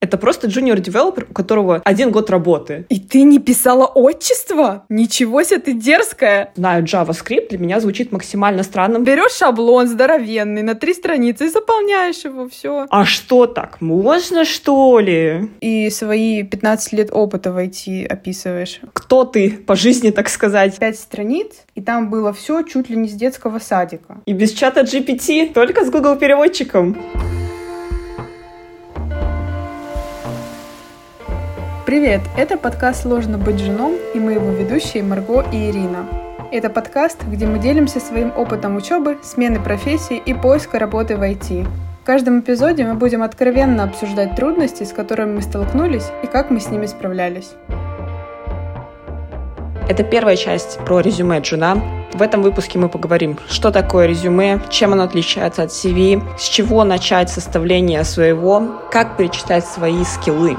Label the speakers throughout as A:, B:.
A: Это просто junior девелопер, у которого один год работы.
B: И ты не писала отчество? Ничего себе, ты дерзкая.
A: Знаю, JavaScript для меня звучит максимально странным.
B: Берешь шаблон здоровенный на три страницы и заполняешь его, все.
A: А что так, можно что ли?
B: И свои 15 лет опыта войти описываешь.
A: Кто ты по жизни, так сказать?
B: Пять страниц, и там было все чуть ли не с детского садика.
A: И без чата GPT, только с Google переводчиком.
B: Привет! Это подкаст «Сложно быть женом» и мы его ведущие Марго и Ирина. Это подкаст, где мы делимся своим опытом учебы, смены профессии и поиска работы в IT. В каждом эпизоде мы будем откровенно обсуждать трудности, с которыми мы столкнулись и как мы с ними справлялись.
A: Это первая часть про резюме Джуна. В этом выпуске мы поговорим, что такое резюме, чем оно отличается от CV, с чего начать составление своего, как перечитать свои скиллы.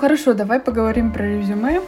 B: Хорошо, давай поговорим про резюме.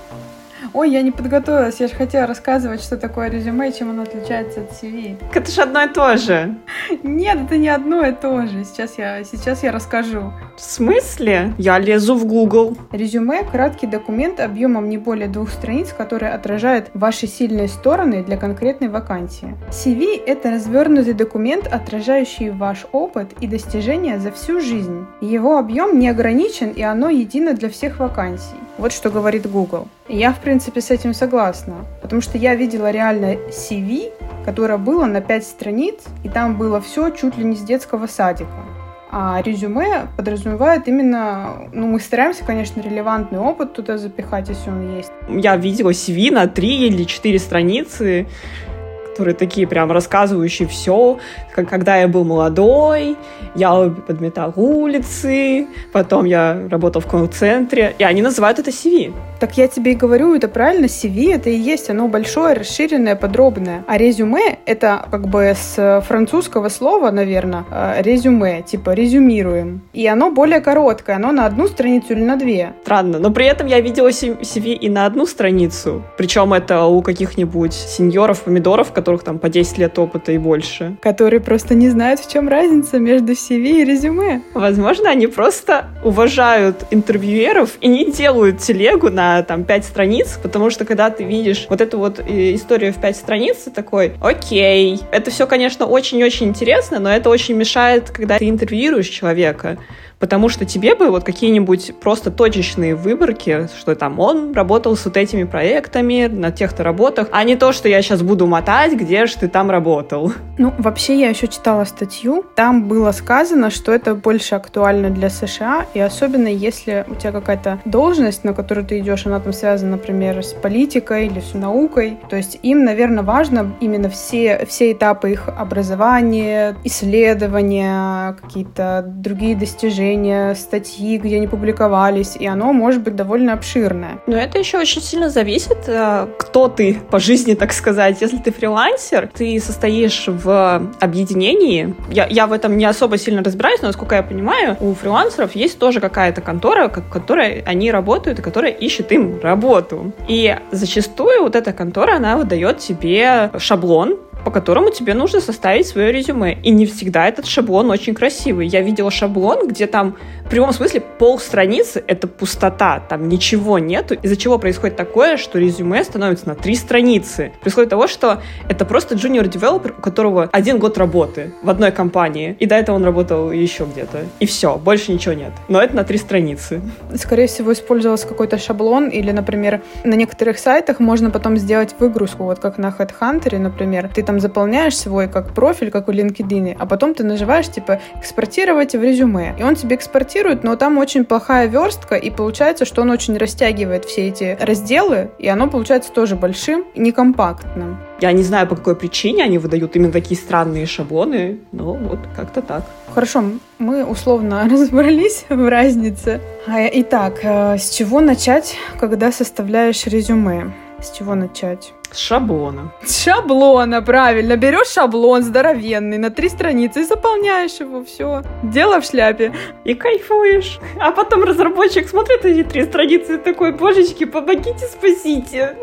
B: Ой, я не подготовилась, я же хотела рассказывать, что такое резюме и чем оно отличается от CV.
A: Это же одно и то же.
B: Нет, это не одно и то же. Сейчас я, сейчас я расскажу.
A: В смысле? Я лезу в Google.
B: Резюме – краткий документ объемом не более двух страниц, который отражает ваши сильные стороны для конкретной вакансии. CV – это развернутый документ, отражающий ваш опыт и достижения за всю жизнь. Его объем не ограничен, и оно едино для всех вакансий. Вот что говорит Google. я, в принципе, с этим согласна, потому что я видела реально CV, которое было на 5 страниц, и там было все чуть ли не с детского садика. А резюме подразумевает именно, ну, мы стараемся, конечно, релевантный опыт туда запихать, если он есть.
A: Я видела CV на 3 или 4 страницы, которые такие прям рассказывающие все, как, когда я был молодой, я подметал улицы, потом я работал в колл-центре, и они называют это CV.
B: Так я тебе и говорю, это правильно, CV это и есть, оно большое, расширенное, подробное. А резюме это как бы с французского слова, наверное, э, резюме, типа резюмируем. И оно более короткое, оно на одну страницу или на две.
A: Странно, но при этом я видела CV и на одну страницу, причем это у каких-нибудь сеньоров, помидоров, которых там по 10 лет опыта и больше.
B: Которые просто не знают, в чем разница между CV и резюме.
A: Возможно, они просто уважают интервьюеров и не делают телегу на там 5 страниц, потому что когда ты видишь вот эту вот э, историю в 5 страниц, ты такой, окей, это все, конечно, очень-очень интересно, но это очень мешает, когда ты интервьюируешь человека потому что тебе бы вот какие-нибудь просто точечные выборки, что там он работал с вот этими проектами на тех-то работах, а не то, что я сейчас буду мотать, где же ты там работал.
B: Ну, вообще я еще читала статью, там было сказано, что это больше актуально для США, и особенно если у тебя какая-то должность, на которую ты идешь, она там связана, например, с политикой или с наукой, то есть им, наверное, важно именно все, все этапы их образования, исследования, какие-то другие достижения, статьи, где они публиковались, и оно может быть довольно обширное.
A: Но это еще очень сильно зависит, э, кто ты по жизни, так сказать. Если ты фрилансер, ты состоишь в объединении. Я, я в этом не особо сильно разбираюсь, но, насколько я понимаю, у фрилансеров есть тоже какая-то контора, в которой они работают и которая ищет им работу. И зачастую вот эта контора, она выдает тебе шаблон, по которому тебе нужно составить свое резюме. И не всегда этот шаблон очень красивый. Я видела шаблон, где там в прямом смысле пол страницы — это пустота, там ничего нету, из-за чего происходит такое, что резюме становится на три страницы. Происходит того, что это просто junior девелопер, у которого один год работы в одной компании, и до этого он работал еще где-то. И все, больше ничего нет. Но это на три страницы.
B: Скорее всего, использовался какой-то шаблон, или, например, на некоторых сайтах можно потом сделать выгрузку, вот как на HeadHunter, например. Ты там там заполняешь свой как профиль, как у LinkedIn, а потом ты нажимаешь, типа, экспортировать в резюме. И он тебе экспортирует, но там очень плохая верстка, и получается, что он очень растягивает все эти разделы, и оно получается тоже большим и некомпактным.
A: Я не знаю, по какой причине они выдают именно такие странные шаблоны, но вот как-то так.
B: Хорошо, мы условно разобрались в разнице. А, итак, э, с чего начать, когда составляешь резюме? С чего начать?
A: С шаблона.
B: С шаблона, правильно. Берешь шаблон здоровенный на три страницы и заполняешь его. Все. Дело в шляпе.
A: И кайфуешь. А потом разработчик смотрит эти три страницы и такой, божечки, помогите, спасите.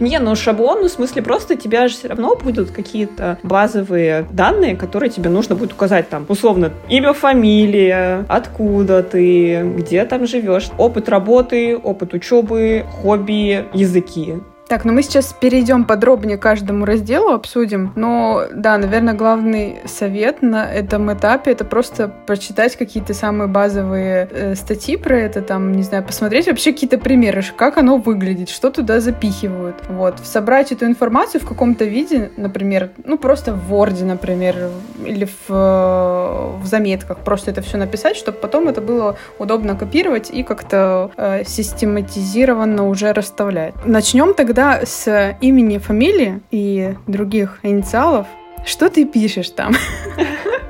A: Не, ну шаблон, ну, в смысле, просто тебя же все равно будут какие-то базовые данные, которые тебе нужно будет указать там, условно, имя, фамилия, откуда ты, где там живешь, опыт работы, опыт учебы, хобби, языки.
B: Так, ну мы сейчас перейдем подробнее к каждому разделу, обсудим. Но да, наверное, главный совет на этом этапе это просто прочитать какие-то самые базовые э, статьи про это, там, не знаю, посмотреть вообще какие-то примеры, как оно выглядит, что туда запихивают. Вот, собрать эту информацию в каком-то виде, например, ну просто в Word, например, или в, э, в заметках, просто это все написать, чтобы потом это было удобно копировать и как-то э, систематизированно уже расставлять. Начнем тогда тогда с имени, фамилии и других инициалов. Что ты пишешь там?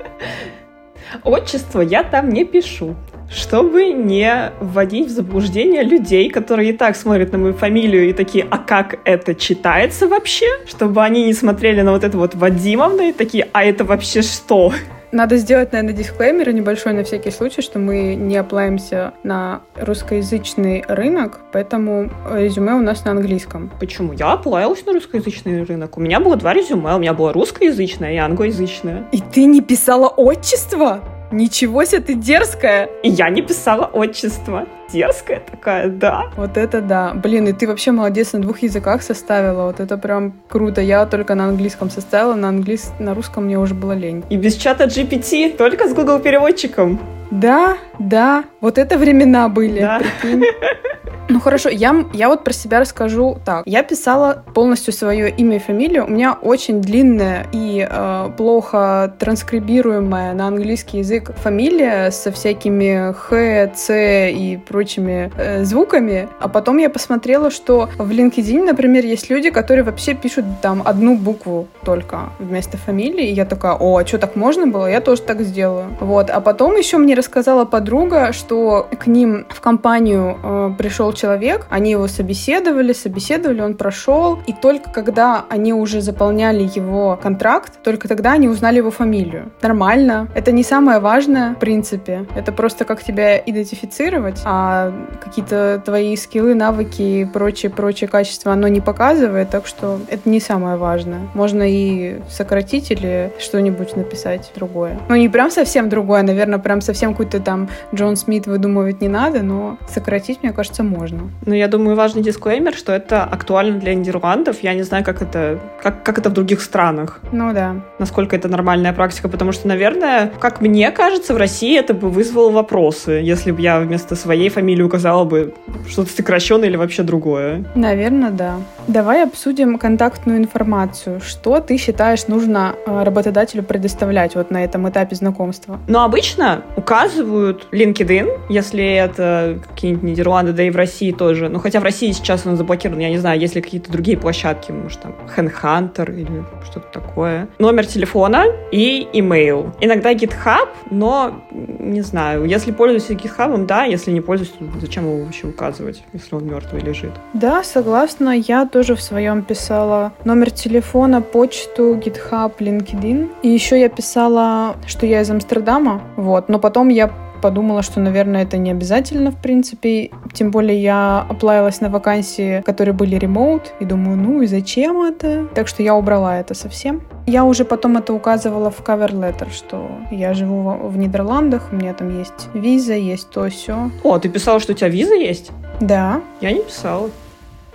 A: Отчество я там не пишу чтобы не вводить в заблуждение людей, которые и так смотрят на мою фамилию и такие, а как это читается вообще? Чтобы они не смотрели на вот это вот Вадимовна и такие, а это вообще что?
B: Надо сделать, наверное, дисклеймер небольшой на всякий случай, что мы не оплаемся на русскоязычный рынок, поэтому резюме у нас на английском.
A: Почему? Я оплавилась на русскоязычный рынок. У меня было два резюме. У меня было русскоязычное и англоязычное.
B: И ты не писала отчество? Ничего себе, ты дерзкая!
A: И я не писала отчество. Дерзкая такая, да.
B: Вот это да. Блин, и ты вообще молодец, на двух языках составила. Вот это прям круто. Я только на английском составила, на английском, на русском мне уже было лень.
A: И без чата GPT, только с Google переводчиком.
B: Да, да, вот это времена были, да. прикинь. Ну хорошо, я, я вот про себя расскажу так. Я писала полностью свое имя и фамилию. У меня очень длинная и э, плохо транскрибируемая на английский язык фамилия со всякими Х, Ц и прочими э, звуками. А потом я посмотрела, что в LinkedIn, например, есть люди, которые вообще пишут там одну букву только вместо фамилии. И я такая, о, а что так можно было? Я тоже так сделаю. Вот. А потом еще мне рассказала подруга, что к ним в компанию э, пришел человек, они его собеседовали, собеседовали, он прошел, и только когда они уже заполняли его контракт, только тогда они узнали его фамилию. Нормально. Это не самое важное, в принципе. Это просто как тебя идентифицировать, а какие-то твои скиллы, навыки и прочие-прочие качества оно не показывает, так что это не самое важное. Можно и сократить или что-нибудь написать другое. Ну, не прям совсем другое, наверное, прям совсем какой-то там Джон Смит выдумывать не надо, но сократить, мне кажется, можно.
A: Ну, я думаю, важный дисклеймер, что это актуально для Нидерландов. Я не знаю, как это, как, как это в других странах.
B: Ну да.
A: Насколько это нормальная практика, потому что, наверное, как мне кажется, в России это бы вызвало вопросы, если бы я вместо своей фамилии указала бы что-то сокращенное или вообще другое.
B: Наверное, да. Давай обсудим контактную информацию. Что ты считаешь нужно э, работодателю предоставлять вот на этом этапе знакомства?
A: Ну, обычно указывают LinkedIn, если это какие-нибудь Нидерланды, да и в России тоже. Ну, хотя в России сейчас он заблокирован, я не знаю, есть ли какие-то другие площадки, может, там, Handhunter или что-то такое. Номер телефона и email. Иногда GitHub, но не знаю, если пользуюсь GitHub, да, если не пользуюсь, то зачем его вообще указывать, если он мертвый лежит?
B: Да, согласна. Я тоже в своем писала номер телефона, почту, GitHub, LinkedIn. И еще я писала, что я из Амстердама, вот, но потом я подумала, что, наверное, это не обязательно, в принципе. Тем более я оплавилась на вакансии, которые были ремоут, и думаю, ну и зачем это? Так что я убрала это совсем. Я уже потом это указывала в cover letter, что я живу в Нидерландах, у меня там есть виза, есть то все.
A: О, ты писала, что у тебя виза есть?
B: Да.
A: Я не писала.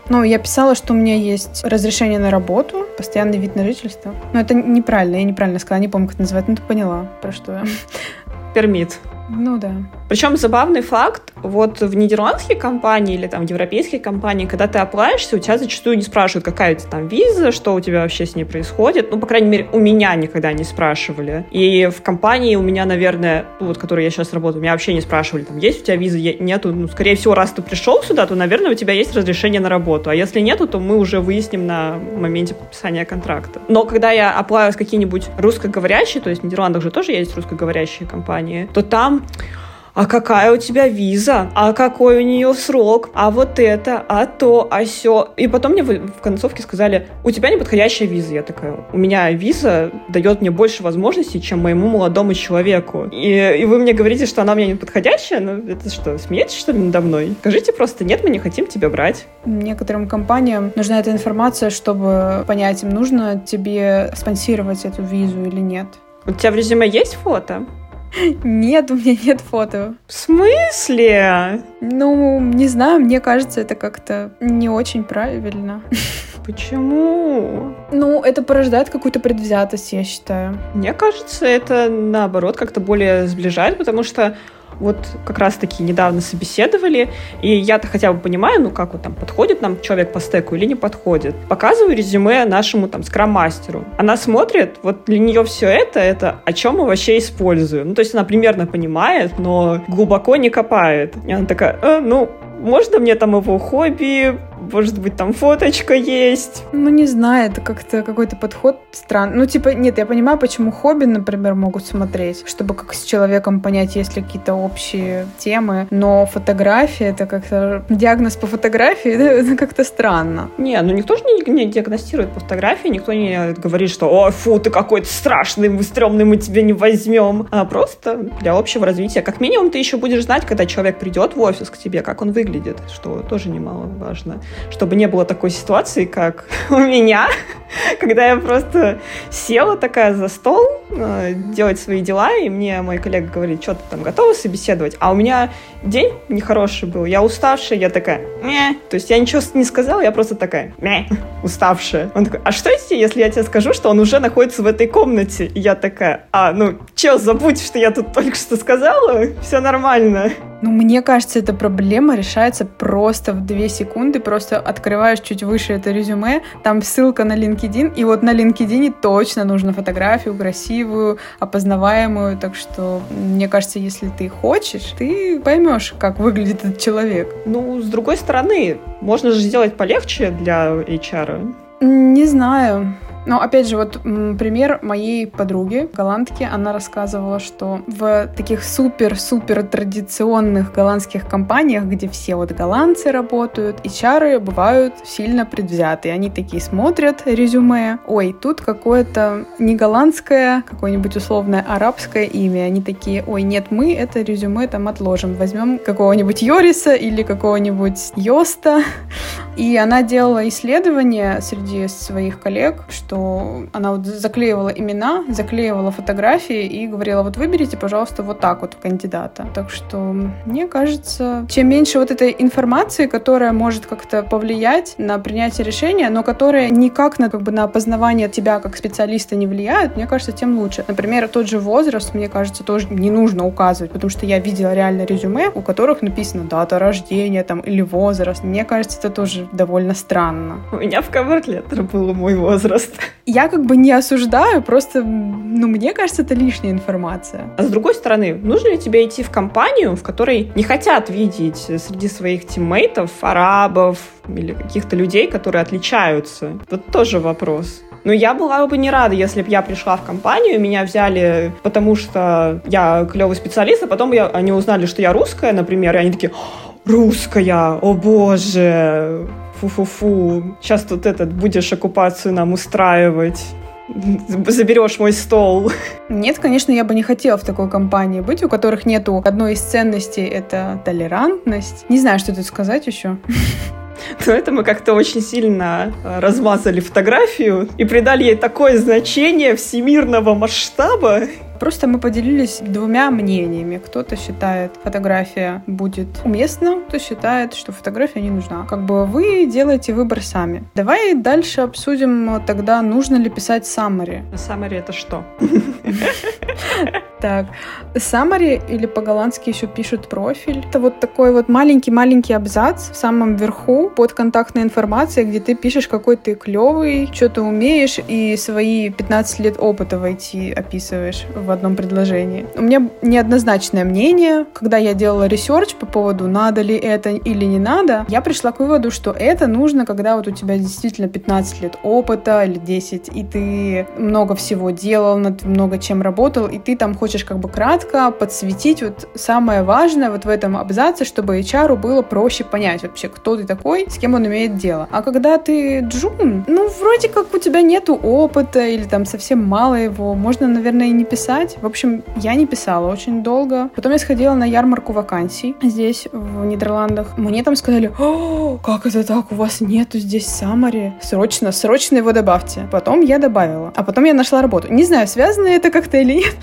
B: Ну, я писала, что у меня есть разрешение на работу, постоянный вид на жительство. Но это неправильно, я неправильно сказала, не помню, как это называется, но ты поняла, про что я.
A: Пермит.
B: Ну да.
A: Причем забавный факт, вот в нидерландские компании или там в европейские компании, когда ты оплаешься, у тебя зачастую не спрашивают, какая у тебя там виза, что у тебя вообще с ней происходит. Ну, по крайней мере, у меня никогда не спрашивали. И в компании у меня, наверное, ну, вот, которой я сейчас работаю, меня вообще не спрашивали, там, есть у тебя виза, нету. Ну, скорее всего, раз ты пришел сюда, то, наверное, у тебя есть разрешение на работу. А если нету, то мы уже выясним на моменте подписания контракта. Но когда я оплавилась какие-нибудь русскоговорящие, то есть в Нидерландах же тоже есть русскоговорящие компании, то там а какая у тебя виза, а какой у нее срок, а вот это, а то, а все. И потом мне в концовке сказали, у тебя неподходящая виза. Я такая, у меня виза дает мне больше возможностей, чем моему молодому человеку. И, и вы мне говорите, что она у меня неподходящая? Ну, это что, смеетесь, что ли, надо мной? Скажите просто, нет, мы не хотим тебя брать.
B: Некоторым компаниям нужна эта информация, чтобы понять, им нужно тебе спонсировать эту визу или нет.
A: У тебя в резюме есть фото?
B: Нет, у меня нет фото.
A: В смысле?
B: Ну, не знаю, мне кажется, это как-то не очень правильно.
A: Почему?
B: Ну, это порождает какую-то предвзятость, я считаю.
A: Мне кажется, это наоборот как-то более сближает, потому что вот как раз-таки недавно собеседовали, и я-то хотя бы понимаю, ну как вот там, подходит нам человек по стеку или не подходит. Показываю резюме нашему там скрам-мастеру. Она смотрит, вот для нее все это, это о чем мы вообще используем. Ну, то есть она примерно понимает, но глубоко не копает. И она такая, э, ну, можно мне там его хобби, может быть, там фоточка есть.
B: Ну, не знаю, это как-то какой-то подход странный. Ну, типа, нет, я понимаю, почему хобби, например, могут смотреть, чтобы как с человеком понять, есть ли какие-то общие темы, но фотография, это как-то диагноз по фотографии, это, это как-то странно.
A: Не, ну никто же не, не диагностирует по фотографии, никто не говорит, что «Ой, фу, ты какой-то страшный, мы стрёмный, мы тебя не возьмем», а просто для общего развития. Как минимум ты еще будешь знать, когда человек придет в офис к тебе, как он выглядит, что тоже немаловажно чтобы не было такой ситуации, как у меня, когда я просто села такая за стол э, делать свои дела, и мне мой коллега говорит, что ты там готова собеседовать? А у меня день нехороший был, я уставшая, я такая, Мя". то есть я ничего не сказала, я просто такая, Мя", уставшая. Он такой, а что если, если я тебе скажу, что он уже находится в этой комнате? И я такая, а, ну, чел, забудь, что я тут только что сказала, все нормально.
B: Ну, мне кажется, эта проблема решается просто в две секунды. Просто открываешь чуть выше это резюме, там ссылка на LinkedIn, и вот на LinkedIn точно нужно фотографию красивую, опознаваемую. Так что, мне кажется, если ты хочешь, ты поймешь, как выглядит этот человек.
A: Ну, с другой стороны, можно же сделать полегче для HR.
B: Не знаю. Но опять же, вот пример моей подруги, голландки, она рассказывала, что в таких супер-супер традиционных голландских компаниях, где все вот голландцы работают, HR бывают сильно предвзяты. Они такие смотрят резюме, ой, тут какое-то не голландское, какое-нибудь условное арабское имя. Они такие, ой, нет, мы это резюме там отложим, возьмем какого-нибудь Йориса или какого-нибудь Йоста. И она делала исследования среди своих коллег, что что она вот заклеивала имена, заклеивала фотографии и говорила, вот выберите, пожалуйста, вот так вот кандидата. Так что, мне кажется, чем меньше вот этой информации, которая может как-то повлиять на принятие решения, но которая никак на, как бы, на опознавание тебя как специалиста не влияет, мне кажется, тем лучше. Например, тот же возраст, мне кажется, тоже не нужно указывать, потому что я видела реально резюме, у которых написано дата рождения там или возраст. Мне кажется, это тоже довольно странно.
A: У меня в cover был мой возраст.
B: Я как бы не осуждаю, просто, ну, мне кажется, это лишняя информация.
A: А с другой стороны, нужно ли тебе идти в компанию, в которой не хотят видеть среди своих тиммейтов арабов или каких-то людей, которые отличаются? Вот тоже вопрос. Но я была бы не рада, если бы я пришла в компанию, меня взяли, потому что я клевый специалист, а потом я, они узнали, что я русская, например, и они такие, русская, о боже, фу-фу-фу, сейчас тут этот, будешь оккупацию нам устраивать заберешь мой стол.
B: Нет, конечно, я бы не хотела в такой компании быть, у которых нету одной из ценностей — это толерантность. Не знаю, что тут сказать еще.
A: Но это мы как-то очень сильно э, размазали фотографию и придали ей такое значение всемирного масштаба,
B: Просто мы поделились двумя мнениями. Кто-то считает, фотография будет уместна, кто считает, что фотография не нужна. Как бы вы делаете выбор сами. Давай дальше обсудим тогда, нужно ли писать summary.
A: Summary это что?
B: Так, summary или по-голландски еще пишут профиль. Это вот такой вот маленький-маленький абзац в самом верху под контактной информацией, где ты пишешь, какой ты клевый, что ты умеешь, и свои 15 лет опыта в IT описываешь в в одном предложении. У меня неоднозначное мнение. Когда я делала research по поводу, надо ли это или не надо, я пришла к выводу, что это нужно, когда вот у тебя действительно 15 лет опыта или 10, и ты много всего делал, над много чем работал, и ты там хоть хочешь как бы кратко подсветить вот самое важное вот в этом абзаце, чтобы HR было проще понять вообще, кто ты такой, с кем он имеет дело. А когда ты джун, ну, вроде как у тебя нету опыта или там совсем мало его, можно, наверное, и не писать. В общем, я не писала очень долго. Потом я сходила на ярмарку вакансий здесь, в Нидерландах. Мне там сказали, О, как это так, у вас нету здесь самари? Срочно, срочно его добавьте. Потом я добавила. А потом я нашла работу. Не знаю, связано это как-то или нет.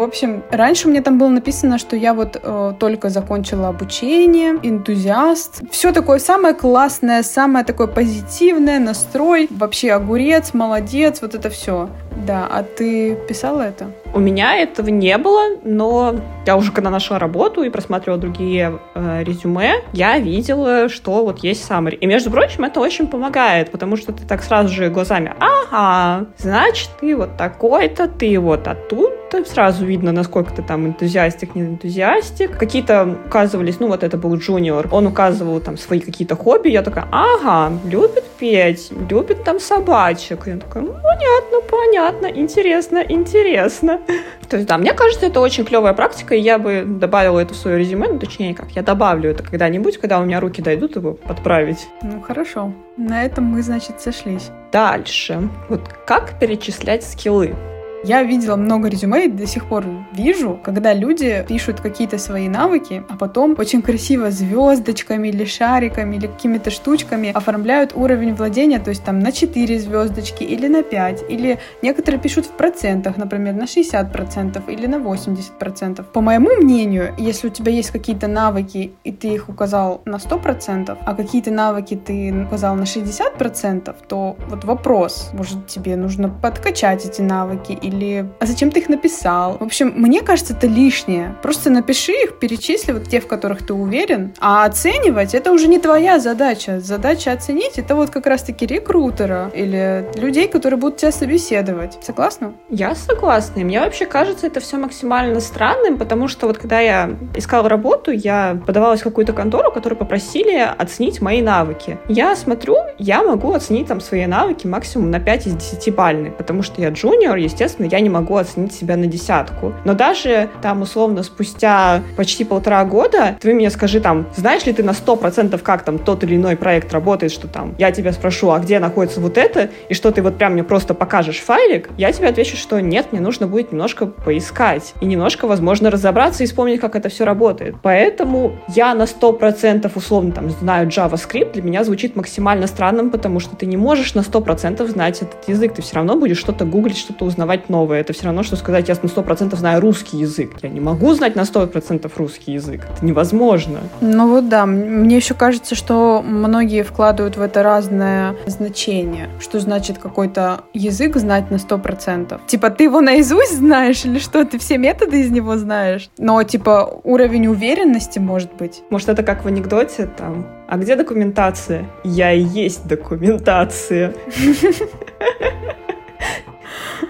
B: В общем, раньше меня там было написано, что я вот э, только закончила обучение, энтузиаст. Все такое самое классное, самое такое позитивное, настрой. Вообще огурец, молодец, вот это все. Да, а ты писала это?
A: У меня этого не было, но я уже когда нашла работу и просматривала другие э, резюме, я видела, что вот есть summary. И, между прочим, это очень помогает, потому что ты так сразу же глазами, ага, значит, ты вот такой-то, ты вот оттуда, сразу видно, насколько ты там энтузиастик, не энтузиастик. Какие-то указывались, ну вот это был джуниор, он указывал там свои какие-то хобби, я такая, ага, любит петь, любит там собачек. Я такая, ну, понятно, понятно, интересно, интересно. То есть, да, мне кажется, это очень клевая практика, и я бы добавила это в свое резюме, ну, точнее, как, я добавлю это когда-нибудь, когда у меня руки дойдут его подправить.
B: Ну, хорошо. На этом мы, значит, сошлись.
A: Дальше. Вот как перечислять скиллы?
B: Я видела много резюме и до сих пор вижу, когда люди пишут какие-то свои навыки, а потом очень красиво звездочками или шариками или какими-то штучками оформляют уровень владения, то есть там на 4 звездочки или на 5, или некоторые пишут в процентах, например, на 60% или на 80%. По моему мнению, если у тебя есть какие-то навыки, и ты их указал на 100%, а какие-то навыки ты указал на 60%, то вот вопрос, может тебе нужно подкачать эти навыки или «А зачем ты их написал?» В общем, мне кажется, это лишнее. Просто напиши их, перечисли вот те, в которых ты уверен, а оценивать — это уже не твоя задача. Задача оценить — это вот как раз-таки рекрутера или людей, которые будут тебя собеседовать. Согласна?
A: Я согласна. Мне вообще кажется это все максимально странным, потому что вот когда я искала работу, я подавалась в какую-то контору, которую попросили оценить мои навыки. Я смотрю, я могу оценить там свои навыки максимум на 5 из 10 бальный, потому что я джуниор, естественно, естественно, я не могу оценить себя на десятку. Но даже там, условно, спустя почти полтора года, ты мне скажи там, знаешь ли ты на сто процентов, как там тот или иной проект работает, что там, я тебя спрошу, а где находится вот это, и что ты вот прям мне просто покажешь файлик, я тебе отвечу, что нет, мне нужно будет немножко поискать и немножко, возможно, разобраться и вспомнить, как это все работает. Поэтому я на сто процентов условно там знаю JavaScript, для меня звучит максимально странным, потому что ты не можешь на сто процентов знать этот язык, ты все равно будешь что-то гуглить, что-то узнавать новое. Это все равно, что сказать, я на 100% знаю русский язык. Я не могу знать на 100% русский язык. Это невозможно.
B: Ну вот да, мне еще кажется, что многие вкладывают в это разное значение. Что значит какой-то язык знать на 100%? Типа ты его наизусть знаешь или что? Ты все методы из него знаешь? Но типа уровень уверенности может быть.
A: Может это как в анекдоте там а где документация? Я и есть документация.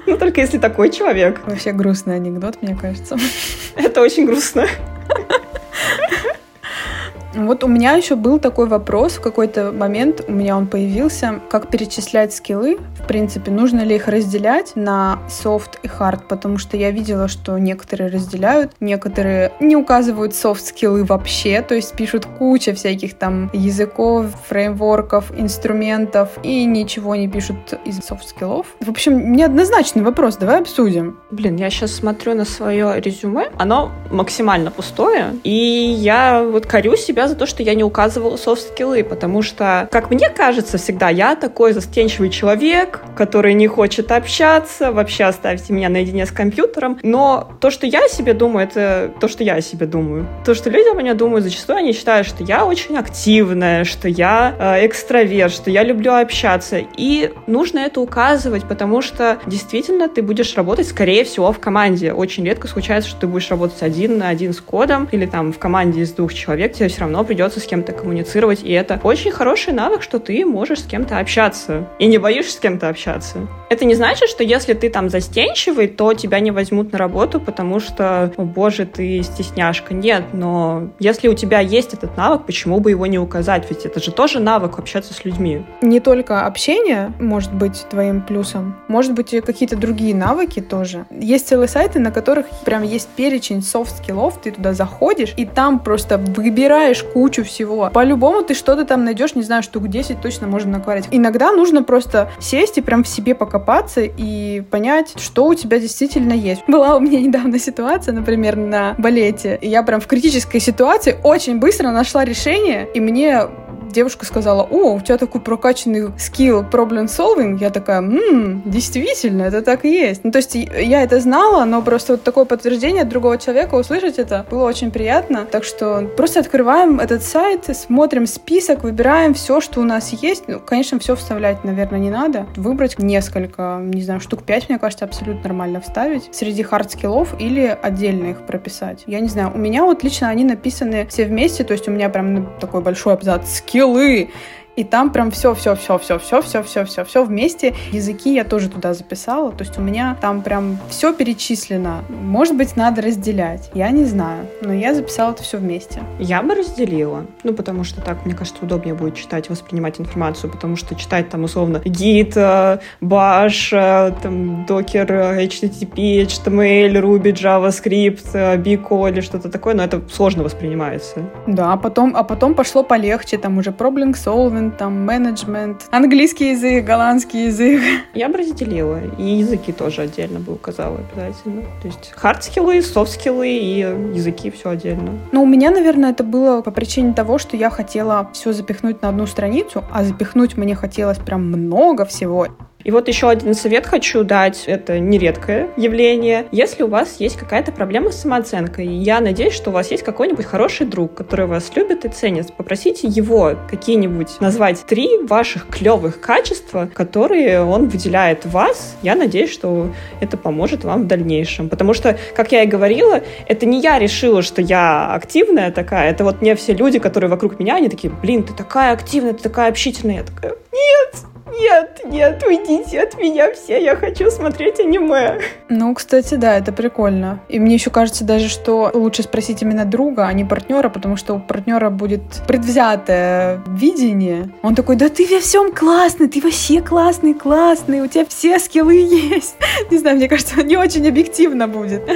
A: Ну, только если такой человек.
B: Вообще грустный анекдот, мне кажется.
A: Это очень грустно.
B: Вот у меня еще был такой вопрос в какой-то момент, у меня он появился, как перечислять скиллы. В принципе, нужно ли их разделять на soft и hard, потому что я видела, что некоторые разделяют, некоторые не указывают soft скиллы вообще, то есть пишут куча всяких там языков, фреймворков, инструментов и ничего не пишут из soft скиллов. В общем, неоднозначный вопрос, давай обсудим.
A: Блин, я сейчас смотрю на свое резюме, оно максимально пустое, и я вот корю себя себя за то, что я не указывала софт-скиллы, потому что, как мне кажется всегда, я такой застенчивый человек, который не хочет общаться, вообще оставьте меня наедине с компьютером. Но то, что я о себе думаю, это то, что я о себе думаю. То, что люди о меня думают, зачастую они считают, что я очень активная, что я э, экстраверт, что я люблю общаться. И нужно это указывать, потому что действительно ты будешь работать, скорее всего, в команде. Очень редко случается, что ты будешь работать один на один с кодом или там в команде из двух человек, тебе все равно равно придется с кем-то коммуницировать, и это очень хороший навык, что ты можешь с кем-то общаться и не боишься с кем-то общаться. Это не значит, что если ты там застенчивый, то тебя не возьмут на работу, потому что, о боже, ты стесняшка. Нет, но если у тебя есть этот навык, почему бы его не указать? Ведь это же тоже навык общаться с людьми.
B: Не только общение может быть твоим плюсом, может быть и какие-то другие навыки тоже. Есть целые сайты, на которых прям есть перечень софт-скиллов, ты туда заходишь, и там просто выбираешь кучу всего. По-любому ты что-то там найдешь, не знаю, штук 10 точно можно наковырять. Иногда нужно просто сесть и прям в себе покопаться и понять, что у тебя действительно есть. Была у меня недавно ситуация, например, на балете, и я прям в критической ситуации очень быстро нашла решение, и мне девушка сказала, о, у тебя такой прокачанный skill problem solving. Я такая, ммм, действительно, это так и есть. Ну, то есть я это знала, но просто вот такое подтверждение от другого человека услышать это было очень приятно. Так что просто открываем этот сайт, смотрим список, выбираем все, что у нас есть. Ну, конечно, все вставлять, наверное, не надо. Выбрать несколько, не знаю, штук пять, мне кажется, абсолютно нормально вставить среди хард-скиллов или отдельно их прописать. Я не знаю, у меня вот лично они написаны все вместе, то есть у меня прям такой большой абзац skills. И там прям все, все, все, все, все, все, все, все, все вместе. Языки я тоже туда записала. То есть у меня там прям все перечислено. Может быть, надо разделять. Я не знаю. Но я записала это все вместе.
A: Я бы разделила. Ну, потому что так, мне кажется, удобнее будет читать, воспринимать информацию, потому что читать там условно гид, баш, там докер, HTTP, HTML, Ruby, JavaScript, Biko или что-то такое, но это сложно воспринимается.
B: Да, а потом, а потом пошло полегче, там уже problem solving, там менеджмент, английский язык, голландский язык.
A: Я бы разделила. И языки тоже отдельно бы указала обязательно. То есть хард-скиллы, софт-скиллы и языки все отдельно.
B: Ну, у меня, наверное, это было по причине того, что я хотела все запихнуть на одну страницу, а запихнуть мне хотелось прям много всего.
A: И вот еще один совет хочу дать. Это нередкое явление. Если у вас есть какая-то проблема с самооценкой, я надеюсь, что у вас есть какой-нибудь хороший друг, который вас любит и ценит, попросите его какие-нибудь назвать три ваших клевых качества, которые он выделяет в вас. Я надеюсь, что это поможет вам в дальнейшем. Потому что, как я и говорила, это не я решила, что я активная такая. Это вот мне все люди, которые вокруг меня, они такие, блин, ты такая активная, ты такая общительная. Я такая, нет, нет, нет, уйдите от меня все, я хочу смотреть аниме.
B: Ну, кстати, да, это прикольно. И мне еще кажется даже, что лучше спросить именно друга, а не партнера, потому что у партнера будет предвзятое видение. Он такой, да ты во всем классный, ты вообще классный, классный, у тебя все скиллы есть. Не знаю, мне кажется, не очень объективно будет.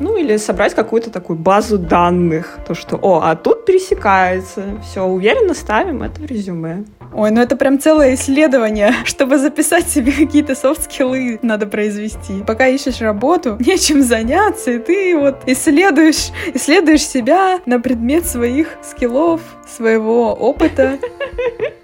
A: Ну, или собрать какую-то такую базу данных. То, что, о, а тут пересекается. Все, уверенно ставим это в резюме.
B: Ой, ну это прям целое исследование. Чтобы записать себе какие-то софт-скиллы надо произвести. Пока ищешь работу, нечем заняться, и ты вот исследуешь, исследуешь себя на предмет своих скиллов, своего опыта.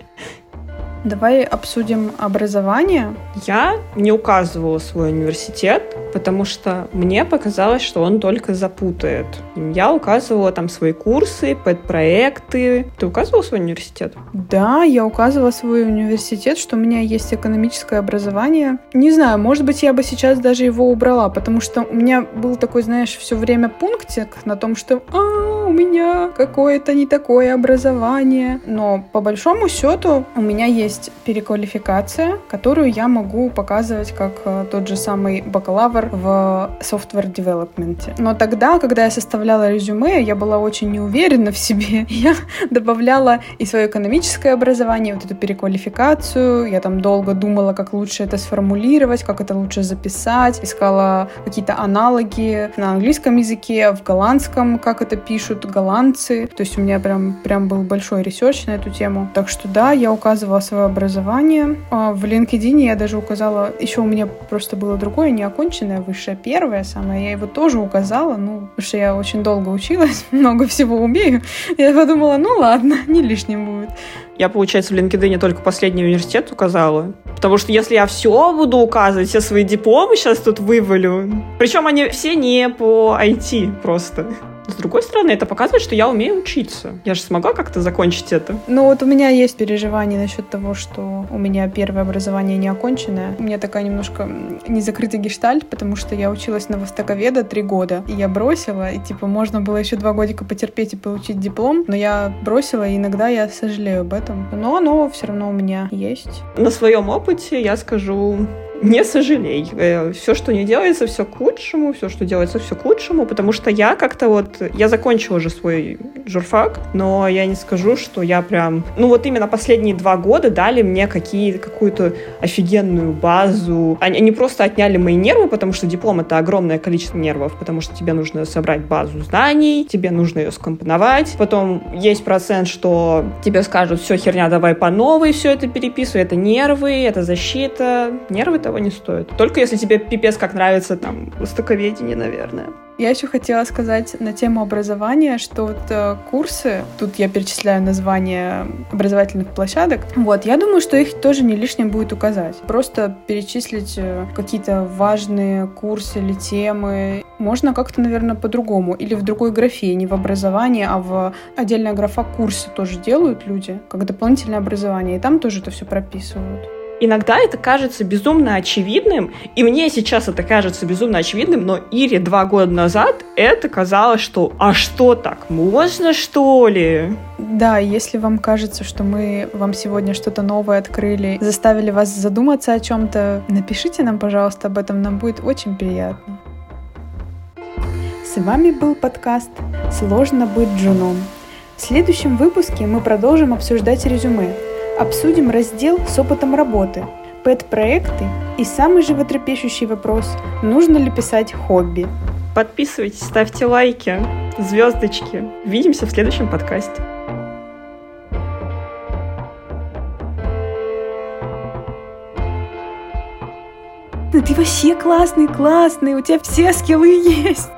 B: Давай обсудим образование.
A: Я не указывала свой университет, потому что мне показалось, что он только запутает. Я указывала там свои курсы, пэт-проекты. Ты указывала свой университет?
B: Да, я указывала свой университет, что у меня есть экономическое образование. Не знаю, может быть, я бы сейчас даже его убрала, потому что у меня был такой, знаешь, все время пунктик на том, что а, у меня какое-то не такое образование. Но по большому счету у меня есть есть переквалификация, которую я могу показывать как э, тот же самый бакалавр в software development. Но тогда, когда я составляла резюме, я была очень неуверена в себе. Я добавляла и свое экономическое образование, вот эту переквалификацию. Я там долго думала, как лучше это сформулировать, как это лучше записать. Искала какие-то аналоги на английском языке, в голландском, как это пишут голландцы. То есть у меня прям, прям был большой research на эту тему. Так что да, я указывала свое образование. А в LinkedIn я даже указала, еще у меня просто было другое, неоконченное, высшее первое самое, я его тоже указала, ну, потому что я очень долго училась, много всего умею. Я подумала, ну ладно, не лишним будет.
A: Я, получается, в LinkedIn только последний университет указала. Потому что если я все буду указывать, все свои дипломы сейчас тут вывалю. Причем они все не по IT просто. С другой стороны, это показывает, что я умею учиться. Я же смогла как-то закончить это.
B: Ну вот у меня есть переживание насчет того, что у меня первое образование не оконченное. У меня такая немножко незакрытый гештальт, потому что я училась на востоковеда три года. И я бросила, и типа можно было еще два годика потерпеть и получить диплом, но я бросила, и иногда я сожалею об этом. Но оно все равно у меня есть.
A: На своем опыте я скажу, не сожалей. Э, все, что не делается, все к лучшему, все, что делается, все к лучшему, потому что я как-то вот, я закончила уже свой журфак, но я не скажу, что я прям, ну вот именно последние два года дали мне какие, какую-то офигенную базу. Они, они просто отняли мои нервы, потому что диплом это огромное количество нервов, потому что тебе нужно собрать базу знаний, тебе нужно ее скомпоновать, потом есть процент, что тебе скажут, все, херня, давай по новой все это переписывай, это нервы, это защита, нервы того не стоит. Только если тебе пипец как нравится там востоковедение, наверное.
B: Я еще хотела сказать на тему образования, что вот э, курсы, тут я перечисляю названия образовательных площадок, вот, я думаю, что их тоже не лишним будет указать. Просто перечислить э, какие-то важные курсы или темы можно как-то, наверное, по-другому. Или в другой графе, не в образовании, а в отдельная графа курсы тоже делают люди, как дополнительное образование, и там тоже это все прописывают.
A: Иногда это кажется безумно очевидным, и мне сейчас это кажется безумно очевидным, но Ире два года назад это казалось, что «а что так, можно что ли?»
B: Да, если вам кажется, что мы вам сегодня что-то новое открыли, заставили вас задуматься о чем-то, напишите нам, пожалуйста, об этом, нам будет очень приятно. С вами был подкаст «Сложно быть джуном». В следующем выпуске мы продолжим обсуждать резюме – Обсудим раздел с опытом работы, пэт-проекты и самый животрепещущий вопрос – нужно ли писать хобби?
A: Подписывайтесь, ставьте лайки, звездочки. Увидимся в следующем подкасте.
B: Ты вообще классный, классный, у тебя все скиллы есть.